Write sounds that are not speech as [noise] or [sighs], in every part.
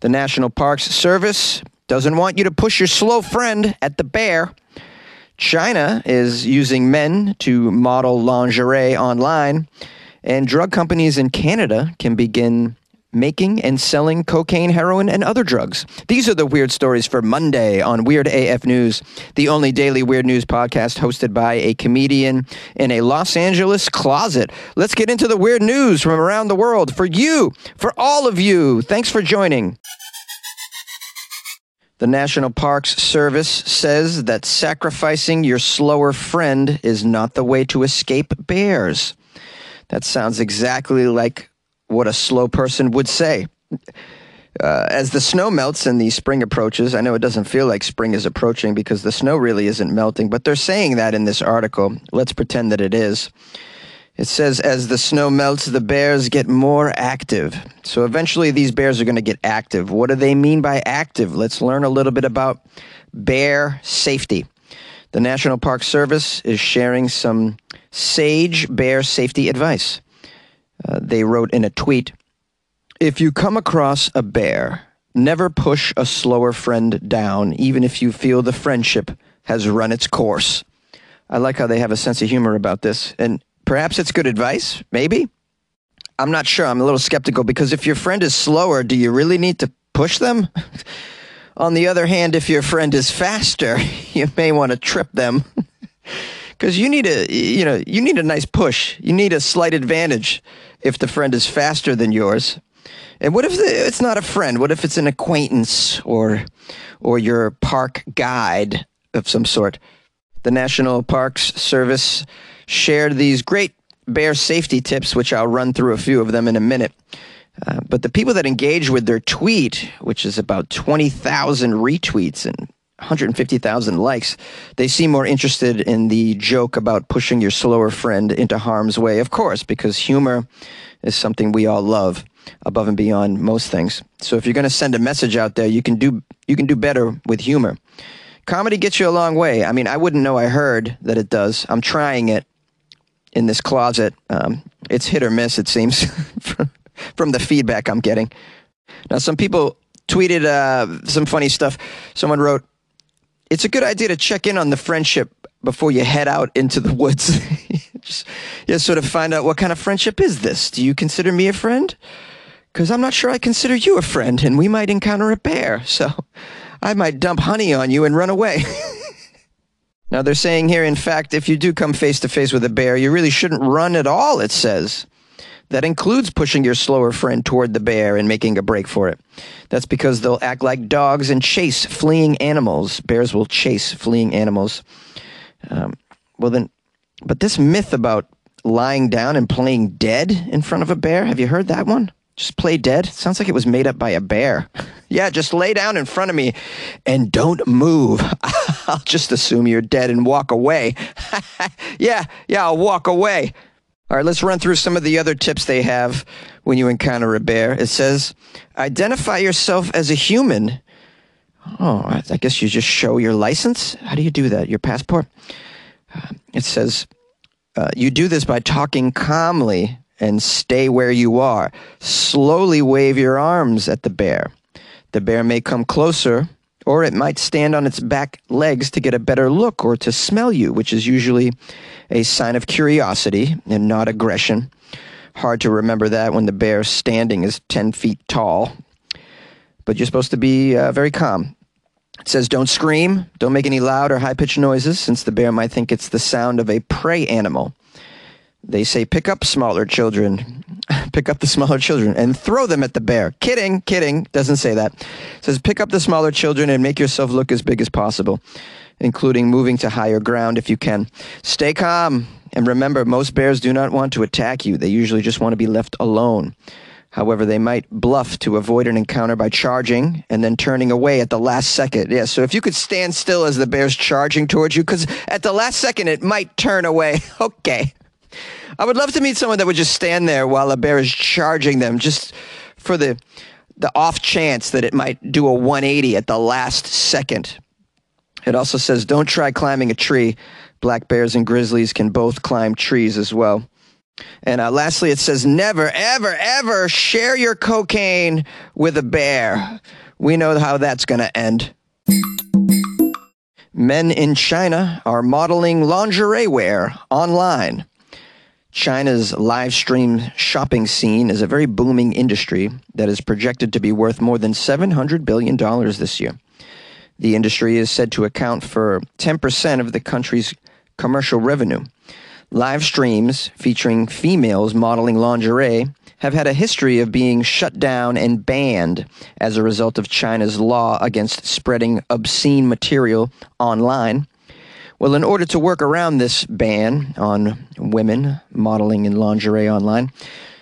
The National Parks Service doesn't want you to push your slow friend at the bear. China is using men to model lingerie online, and drug companies in Canada can begin making and selling cocaine, heroin, and other drugs. These are the weird stories for Monday on Weird AF News, the only daily weird news podcast hosted by a comedian in a Los Angeles closet. Let's get into the weird news from around the world for you, for all of you. Thanks for joining. The National Parks Service says that sacrificing your slower friend is not the way to escape bears. That sounds exactly like what a slow person would say. Uh, as the snow melts and the spring approaches, I know it doesn't feel like spring is approaching because the snow really isn't melting, but they're saying that in this article. Let's pretend that it is. It says, as the snow melts, the bears get more active. So eventually these bears are going to get active. What do they mean by active? Let's learn a little bit about bear safety. The National Park Service is sharing some sage bear safety advice. Uh, they wrote in a tweet If you come across a bear, never push a slower friend down, even if you feel the friendship has run its course. I like how they have a sense of humor about this. And perhaps it's good advice, maybe. I'm not sure. I'm a little skeptical because if your friend is slower, do you really need to push them? [laughs] On the other hand, if your friend is faster, [laughs] you may want to trip them. [laughs] because you need a you know you need a nice push. You need a slight advantage if the friend is faster than yours. And what if it's not a friend? What if it's an acquaintance or or your park guide of some sort? The National Parks Service shared these great bear safety tips, which I'll run through a few of them in a minute. Uh, but the people that engage with their tweet, which is about 20,000 retweets and 150,000 likes, they seem more interested in the joke about pushing your slower friend into harm's way, of course, because humor is something we all love above and beyond most things. So if you're going to send a message out there, you can do you can do better with humor. Comedy gets you a long way. I mean, I wouldn't know I heard that it does. I'm trying it in this closet. Um, it's hit or miss, it seems, [laughs] from the feedback I'm getting. Now, some people tweeted uh, some funny stuff. Someone wrote, it's a good idea to check in on the friendship before you head out into the woods. [laughs] just, just sort of find out what kind of friendship is this? Do you consider me a friend? Because I'm not sure I consider you a friend, and we might encounter a bear. [laughs] So I might dump honey on you and run away. [laughs] now, they're saying here, in fact, if you do come face to face with a bear, you really shouldn't run at all, it says. That includes pushing your slower friend toward the bear and making a break for it. That's because they'll act like dogs and chase fleeing animals. Bears will chase fleeing animals. Um, well, then, but this myth about lying down and playing dead in front of a bear, have you heard that one? Just play dead? Sounds like it was made up by a bear. [laughs] yeah, just lay down in front of me and don't move. [laughs] I'll just assume you're dead and walk away. [laughs] yeah, yeah, I'll walk away. All right, let's run through some of the other tips they have when you encounter a bear. It says, identify yourself as a human. Oh, I guess you just show your license. How do you do that? Your passport? Uh, it says, uh, you do this by talking calmly and stay where you are. Slowly wave your arms at the bear. The bear may come closer, or it might stand on its back legs to get a better look or to smell you, which is usually a sign of curiosity and not aggression. Hard to remember that when the bear standing is 10 feet tall. But you're supposed to be uh, very calm. It says don't scream, don't make any loud or high pitched noises, since the bear might think it's the sound of a prey animal. They say pick up smaller children, [laughs] pick up the smaller children and throw them at the bear. Kidding, kidding, doesn't say that. It says pick up the smaller children and make yourself look as big as possible including moving to higher ground if you can. Stay calm. And remember, most bears do not want to attack you. They usually just want to be left alone. However, they might bluff to avoid an encounter by charging and then turning away at the last second. Yeah, so if you could stand still as the bear's charging towards you, because at the last second it might turn away. [laughs] Okay. I would love to meet someone that would just stand there while a bear is charging them, just for the the off chance that it might do a 180 at the last second. It also says, don't try climbing a tree. Black bears and grizzlies can both climb trees as well. And uh, lastly, it says never, ever, ever share your cocaine with a bear. We know how that's going to end. Men in China are modeling lingerie wear online. China's live stream shopping scene is a very booming industry that is projected to be worth more than $700 billion this year. The industry is said to account for 10% of the country's commercial revenue. Live streams featuring females modeling lingerie have had a history of being shut down and banned as a result of China's law against spreading obscene material online. Well, in order to work around this ban on women modeling in lingerie online,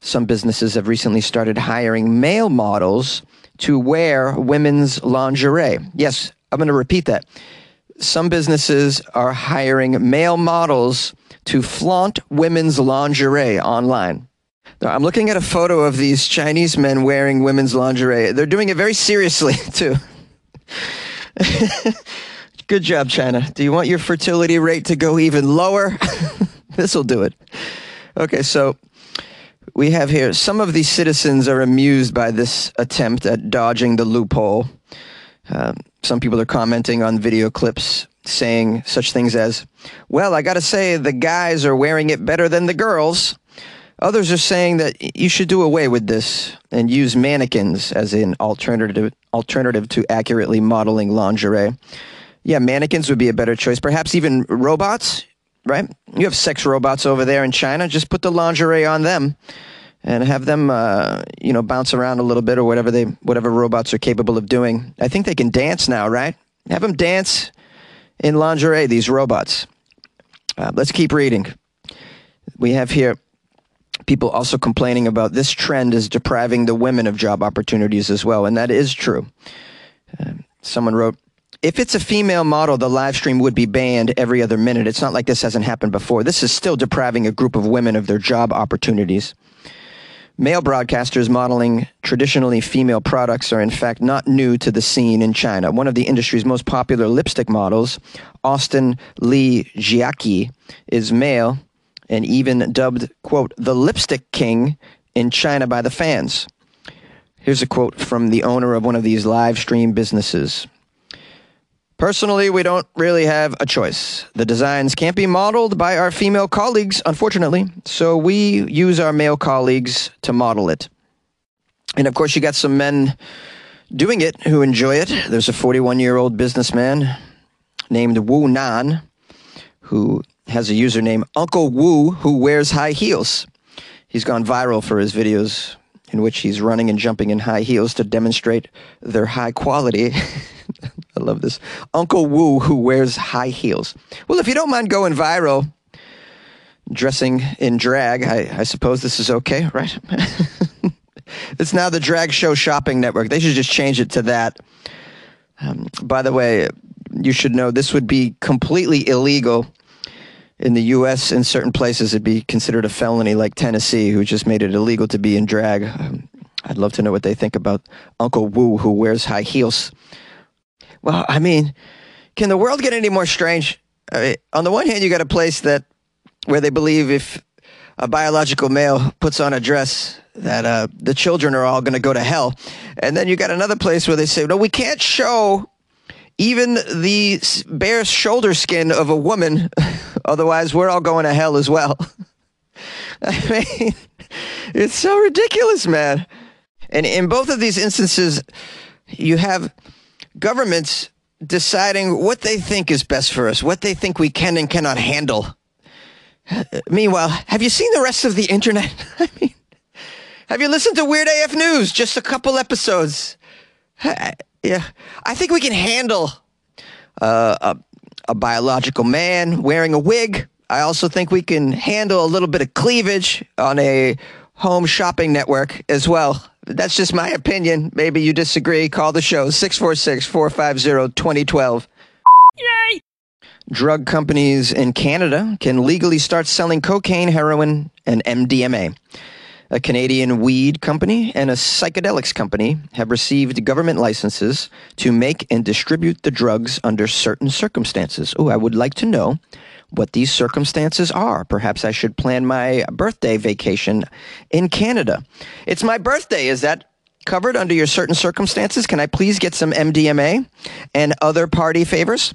some businesses have recently started hiring male models to wear women's lingerie. Yes, I'm going to repeat that. Some businesses are hiring male models to flaunt women's lingerie online. I'm looking at a photo of these Chinese men wearing women's lingerie. They're doing it very seriously, [laughs] too. [laughs] Good job, China. Do you want your fertility rate to go even lower? [laughs] this will do it. Okay, so we have here some of these citizens are amused by this attempt at dodging the loophole. Um, some people are commenting on video clips saying such things as, well, I got to say, the guys are wearing it better than the girls. Others are saying that you should do away with this and use mannequins as an alternative alternative to accurately modeling lingerie. Yeah, mannequins would be a better choice. Perhaps even robots, right? You have sex robots over there in China. Just put the lingerie on them and have them, uh, you know, bounce around a little bit or whatever they, whatever robots are capable of doing. I think they can dance now, right? Have them dance in lingerie, these robots. Uh, let's keep reading. We have here people also complaining about this trend is depriving the women of job opportunities as well, and that is true. Uh, someone wrote, if it's a female model, the live stream would be banned every other minute. It's not like this hasn't happened before. This is still depriving a group of women of their job opportunities. Male broadcasters modeling traditionally female products are in fact not new to the scene in China. One of the industry's most popular lipstick models, Austin Li Jiaqi, is male and even dubbed, quote, the lipstick king in China by the fans. Here's a quote from the owner of one of these live stream businesses. Personally, we don't really have a choice. The designs can't be modeled by our female colleagues, unfortunately, so we use our male colleagues to model it. And of course, you got some men doing it who enjoy it. There's a 41 year old businessman named Wu Nan who has a username Uncle Wu who wears high heels. He's gone viral for his videos in which he's running and jumping in high heels to demonstrate their high quality. [laughs] I love this. Uncle Wu who wears high heels. Well, if you don't mind going viral, dressing in drag, I, I suppose this is okay, right? [laughs] it's now the Drag Show Shopping Network. They should just change it to that. Um, by the way, you should know this would be completely illegal in the U.S. In certain places, it'd be considered a felony, like Tennessee, who just made it illegal to be in drag. Um, I'd love to know what they think about Uncle Wu, who wears high heels. Well, I mean, can the world get any more strange? I mean, on the one hand, you got a place that where they believe if a biological male puts on a dress that uh, the children are all going to go to hell, and then you got another place where they say, no, we can't show even the bare shoulder skin of a woman, [laughs] otherwise we're all going to hell as well. [laughs] I mean, it's so ridiculous, man. And in both of these instances, you have governments deciding what they think is best for us, what they think we can and cannot handle. Meanwhile, have you seen the rest of the internet? [laughs] I mean, have you listened to Weird AF News? Just a couple episodes. [sighs] Yeah, I think we can handle uh, a, a biological man wearing a wig. I also think we can handle a little bit of cleavage on a home shopping network as well. That's just my opinion. Maybe you disagree. Call the show 646 450 2012. Yay! Drug companies in Canada can legally start selling cocaine, heroin, and MDMA. A Canadian weed company and a psychedelics company have received government licenses to make and distribute the drugs under certain circumstances. Oh, I would like to know what these circumstances are. Perhaps I should plan my birthday vacation in Canada. It's my birthday. Is that covered under your certain circumstances? Can I please get some MDMA and other party favors?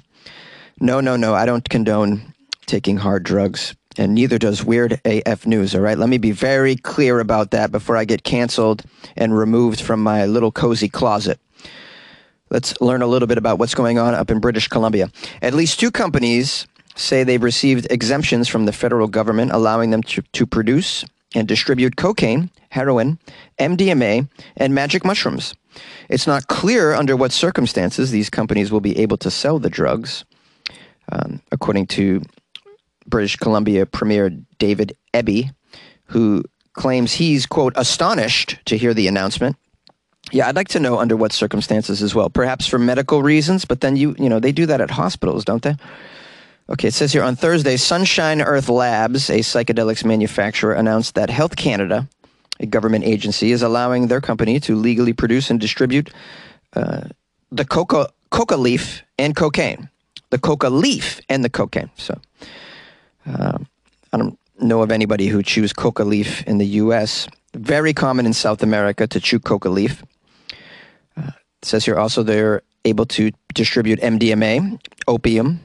No, no, no. I don't condone taking hard drugs, and neither does Weird AF News, all right? Let me be very clear about that before I get canceled and removed from my little cozy closet. Let's learn a little bit about what's going on up in British Columbia. At least two companies say they've received exemptions from the federal government allowing them to, to produce and distribute cocaine, heroin, MDMA, and magic mushrooms. It's not clear under what circumstances these companies will be able to sell the drugs. Um, according to British Columbia Premier David Eby, who claims he's, quote, astonished to hear the announcement. Yeah, I'd like to know under what circumstances as well. Perhaps for medical reasons, but then you, you know, they do that at hospitals, don't they? Okay, it says here on Thursday, Sunshine Earth Labs, a psychedelics manufacturer, announced that Health Canada, a government agency, is allowing their company to legally produce and distribute uh, the coca, coca leaf and cocaine. The coca leaf and the cocaine. So uh, I don't know of anybody who chews coca leaf in the U.S. Very common in South America to chew coca leaf. Uh, it says here also they're able to distribute MDMA, opium,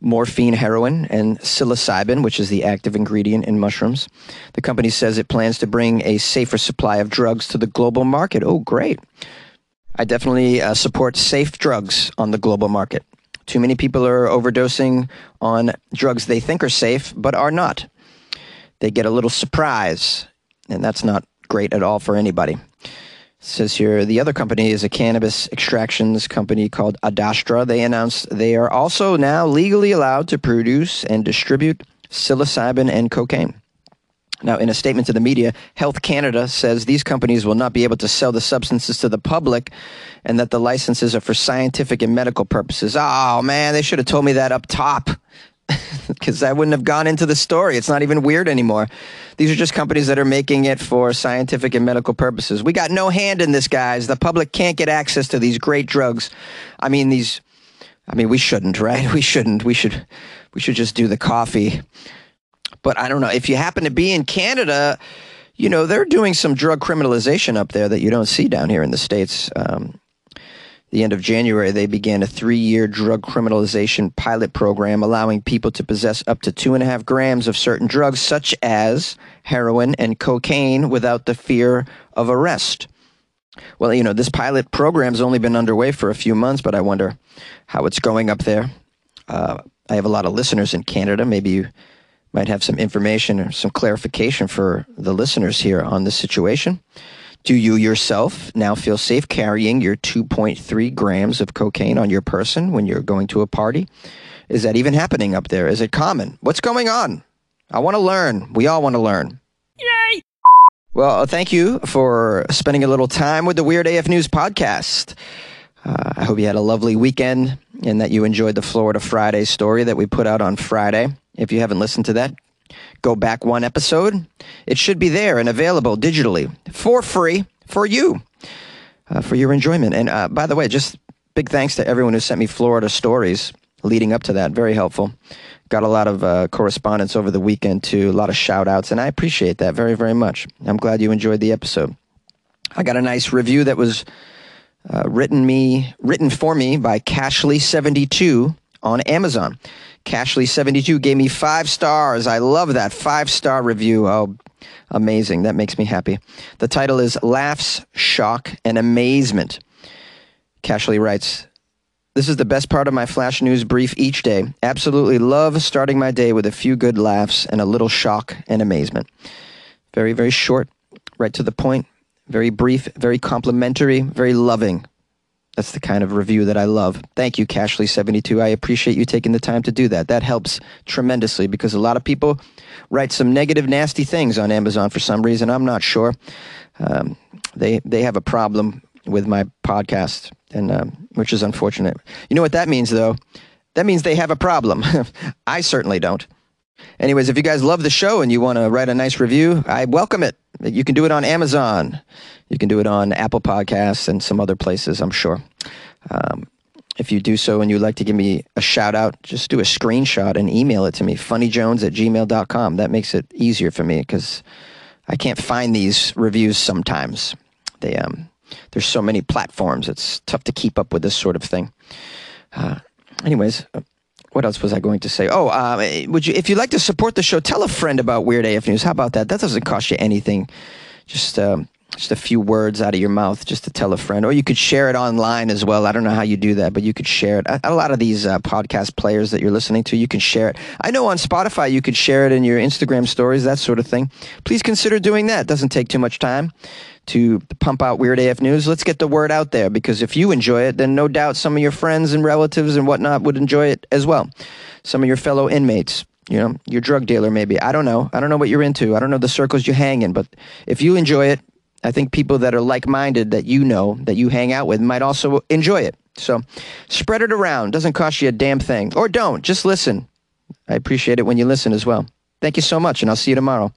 morphine, heroin, and psilocybin, which is the active ingredient in mushrooms. The company says it plans to bring a safer supply of drugs to the global market. Oh, great. I definitely uh, support safe drugs on the global market. Too many people are overdosing on drugs they think are safe, but are not. They get a little surprise, and that's not great at all for anybody. Says here the other company is a cannabis extractions company called Adastra. They announced they are also now legally allowed to produce and distribute psilocybin and cocaine. Now, in a statement to the media, Health Canada says these companies will not be able to sell the substances to the public and that the licenses are for scientific and medical purposes. Oh, man, they should have told me that up top [laughs] because I wouldn't have gone into the story. It's not even weird anymore. These are just companies that are making it for scientific and medical purposes. We got no hand in this, guys. The public can't get access to these great drugs. I mean, these. I mean, we shouldn't, right? [laughs] We shouldn't. We should. We should just do the coffee but I don't know if you happen to be in Canada. You know they're doing some drug criminalization up there that you don't see down here in the states. Um, the end of January, they began a three-year drug criminalization pilot program, allowing people to possess up to two and a half grams of certain drugs, such as heroin and cocaine, without the fear of arrest. Well, you know, this pilot program's only been underway for a few months, but I wonder how it's going up there. Uh, I have a lot of listeners in Canada. Maybe you might have some information or some clarification for the listeners here on this situation. Do you yourself now feel safe carrying your 2.3 grams of cocaine on your person when you're going to a party? Is that even happening up there? Is it common? What's going on? I want to learn. We all want to learn. Yay! Well, thank you for spending a little time with the Weird AF News podcast. Uh, I hope you had a lovely weekend and that you enjoyed the Florida Friday story that we put out on Friday. If you haven't listened to that, go back one episode. It should be there and available digitally for free for you, uh, for your enjoyment. And uh, by the way, just big thanks to everyone who sent me Florida stories leading up to that. Very helpful. Got a lot of uh, correspondence over the weekend too, a lot of shout outs, and I appreciate that very, very much. I'm glad you enjoyed the episode. I got a nice review that was uh, written me written for me by Cashley72 on Amazon. Cashley72 gave me five stars. I love that five star review. Oh, amazing. That makes me happy. The title is Laughs, Shock, and Amazement. Cashley writes, this is the best part of my flash news brief each day. Absolutely love starting my day with a few good laughs and a little shock and amazement. Very, very short, right to the point, very brief, very complimentary, very loving. That's the kind of review that I love. Thank you, Cashley72. I appreciate you taking the time to do that. That helps tremendously because a lot of people write some negative, nasty things on Amazon for some reason. I'm not sure. Um, they they have a problem with my podcast, and um, which is unfortunate. You know what that means, though? That means they have a problem. [laughs] I certainly don't. Anyways, if you guys love the show and you want to write a nice review, I welcome it. You can do it on Amazon. You can do it on Apple Podcasts and some other places, I'm sure. Um, if you do so and you'd like to give me a shout out, just do a screenshot and email it to me, funnyjones at gmail.com. That makes it easier for me because I can't find these reviews sometimes. They, um, there's so many platforms. It's tough to keep up with this sort of thing. Uh, anyways, uh, what else was I going to say? Oh, uh, would you, if you'd like to support the show, tell a friend about Weird AF News. How about that? That doesn't cost you anything. Just, um, just a few words out of your mouth just to tell a friend or you could share it online as well i don't know how you do that but you could share it a, a lot of these uh, podcast players that you're listening to you can share it i know on spotify you could share it in your instagram stories that sort of thing please consider doing that it doesn't take too much time to pump out weird af news let's get the word out there because if you enjoy it then no doubt some of your friends and relatives and whatnot would enjoy it as well some of your fellow inmates you know your drug dealer maybe i don't know i don't know what you're into i don't know the circles you hang in but if you enjoy it I think people that are like minded that you know, that you hang out with, might also enjoy it. So spread it around. Doesn't cost you a damn thing. Or don't. Just listen. I appreciate it when you listen as well. Thank you so much, and I'll see you tomorrow.